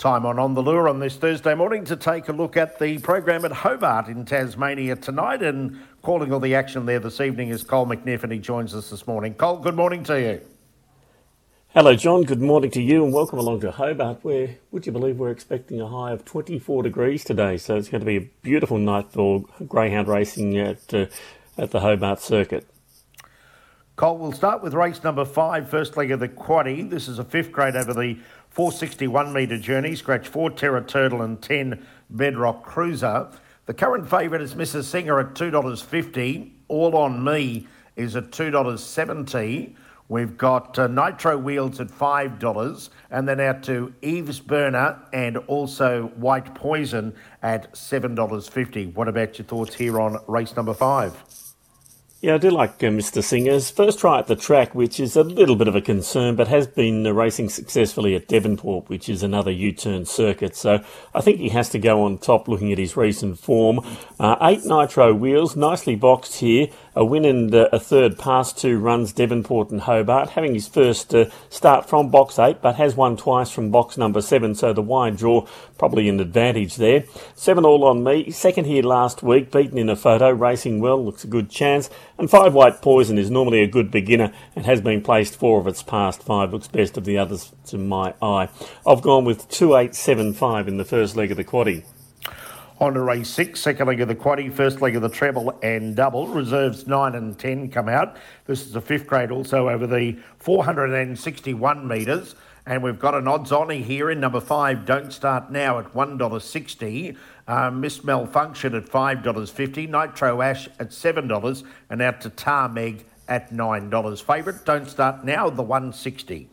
Time on On the Lure on this Thursday morning to take a look at the program at Hobart in Tasmania tonight. And calling all the action there this evening is Cole McNiff, and he joins us this morning. Cole, good morning to you. Hello, John. Good morning to you, and welcome along to Hobart, where would you believe we're expecting a high of 24 degrees today? So it's going to be a beautiful night for greyhound racing at uh, at the Hobart Circuit. Cole, we'll start with race number five, first leg of the quaddy. This is a fifth grade over the 461 metre journey. Scratch 4 Terra Turtle and 10 Bedrock Cruiser. The current favourite is Mrs. Singer at $2.50. All on Me is at $2.70. We've got uh, Nitro Wheels at $5 and then out to Eve's Burner and also White Poison at $7.50. What about your thoughts here on race number five? Yeah, I do like uh, Mr. Singer's first try at the track, which is a little bit of a concern, but has been uh, racing successfully at Devonport, which is another U-turn circuit. So I think he has to go on top looking at his recent form. Uh, eight nitro wheels, nicely boxed here. A win and uh, a third past two runs Devonport and Hobart, having his first uh, start from box eight, but has won twice from box number seven, so the wide draw probably an advantage there. Seven all on me, second here last week, beaten in a photo, racing well, looks a good chance. And five white poison is normally a good beginner and has been placed four of its past five, looks best of the others to my eye. I've gone with two eight seven five in the first leg of the quaddy. On to race six, second leg of the quaddy, first leg of the treble and double. Reserves nine and ten come out. This is a fifth grade also over the 461 metres. And we've got an odds on here in number five, Don't Start Now at $1.60. Uh, Miss Malfunction at $5.50. Nitro Ash at $7. And out to Tarmeg at $9. Favourite, Don't Start Now, the 160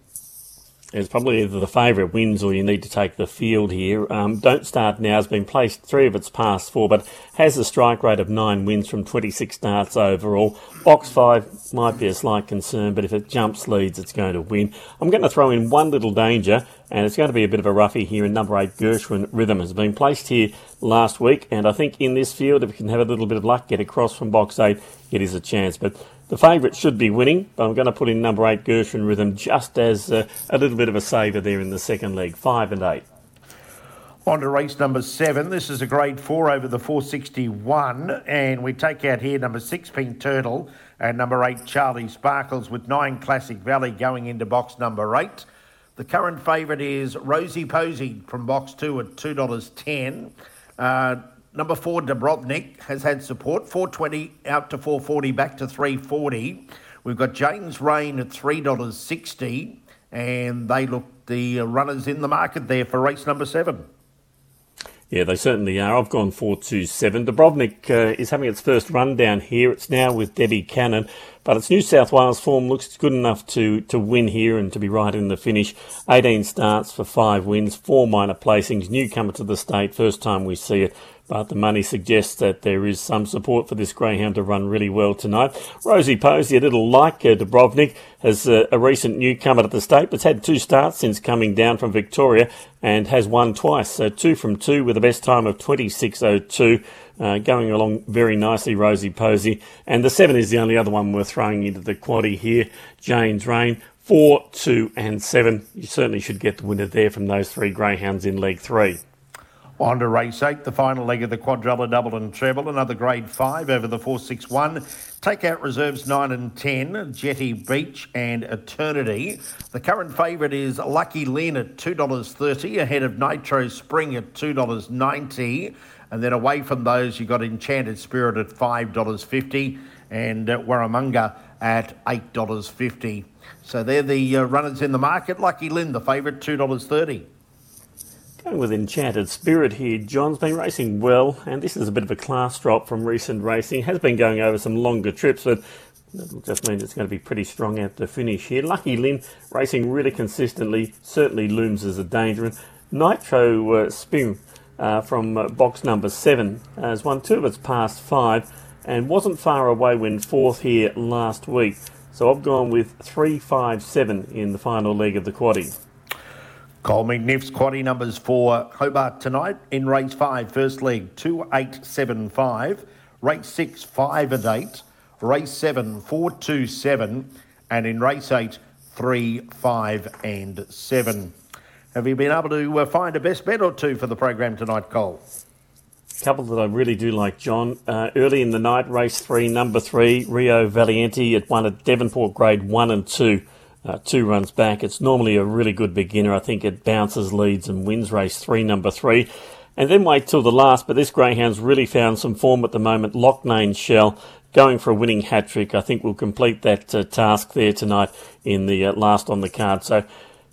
it's probably either the favourite wins or you need to take the field here. Um, Don't Start Now has been placed three of its past four, but has a strike rate of nine wins from 26 starts overall. Box five might be a slight concern, but if it jumps leads, it's going to win. I'm going to throw in one little danger, and it's going to be a bit of a roughie here in number eight, Gershwin Rhythm has been placed here last week, and I think in this field, if we can have a little bit of luck, get across from box eight, it is a chance. But the favourite should be winning, but I'm going to put in number eight, Gershwin Rhythm, just as uh, a little bit of a saver there in the second leg, five and eight. On to race number seven. This is a grade four over the 461, and we take out here number six, Pink Turtle, and number eight, Charlie Sparkles, with nine, Classic Valley going into box number eight. The current favourite is Rosie Posey from box two at $2.10. Uh, Number four, Dubrovnik, has had support. 420 out to 440, back to 340. We've got James Rain at $3.60, and they look the runners in the market there for race number seven. Yeah, they certainly are. I've gone 4 2 7. Dubrovnik uh, is having its first run down here. It's now with Debbie Cannon, but its New South Wales form looks good enough to, to win here and to be right in the finish. 18 starts for five wins, four minor placings, newcomer to the state, first time we see it but the money suggests that there is some support for this greyhound to run really well tonight. Rosie Posey, a little like uh, Dubrovnik, has uh, a recent newcomer to the state, but's had two starts since coming down from Victoria and has won twice. So two from two with a best time of 26.02. Uh, going along very nicely, Rosie Posey. And the seven is the only other one we're throwing into the quaddy here. Jane's Rain, four, two, and seven. You certainly should get the winner there from those three greyhounds in leg three. On to race eight, the final leg of the quadrilla double and treble, another grade five over the 461. Take out reserves 9 and 10, Jetty Beach and Eternity. The current favourite is Lucky Lynn at $2.30, ahead of Nitro Spring at $2.90. And then away from those, you've got Enchanted Spirit at $5.50 and Warramunga at $8.50. So they're the uh, runners in the market. Lucky Lynn, the favourite, $2.30. Going with Enchanted Spirit here, John's been racing well, and this is a bit of a class drop from recent racing. Has been going over some longer trips, but that just means it's going to be pretty strong at the finish here. Lucky Lynn racing really consistently, certainly looms as a danger. And Nitro uh, Spin uh, from uh, box number seven has won two of its past five and wasn't far away when fourth here last week. So I've gone with three, five, seven in the final leg of the quaddy. Cole McNiff's quaddy numbers for Hobart tonight in race five, first leg two eight seven five, race six five and eight, race seven and in race eight three five and seven. Have you been able to uh, find a best bet or two for the program tonight, Cole? couple that I really do like, John. Uh, early in the night, race three, number three, Rio Valiente. It won at Devonport grade one and two, uh, two runs back. It's normally a really good beginner. I think it bounces, leads, and wins race three, number three. And then wait till the last, but this greyhound's really found some form at the moment. Locknane Shell going for a winning hat trick. I think we'll complete that uh, task there tonight in the uh, last on the card. So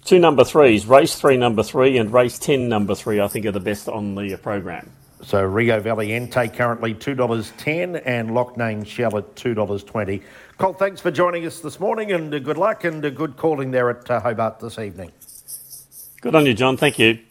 two number threes, race three number three and race ten number three, I think are the best on the uh, program. So Rio Valley Valiente currently $2.10 and Locknane Shell at $2.20. Colt, thanks for joining us this morning and good luck and good calling there at uh, Hobart this evening. Good on you, John. Thank you.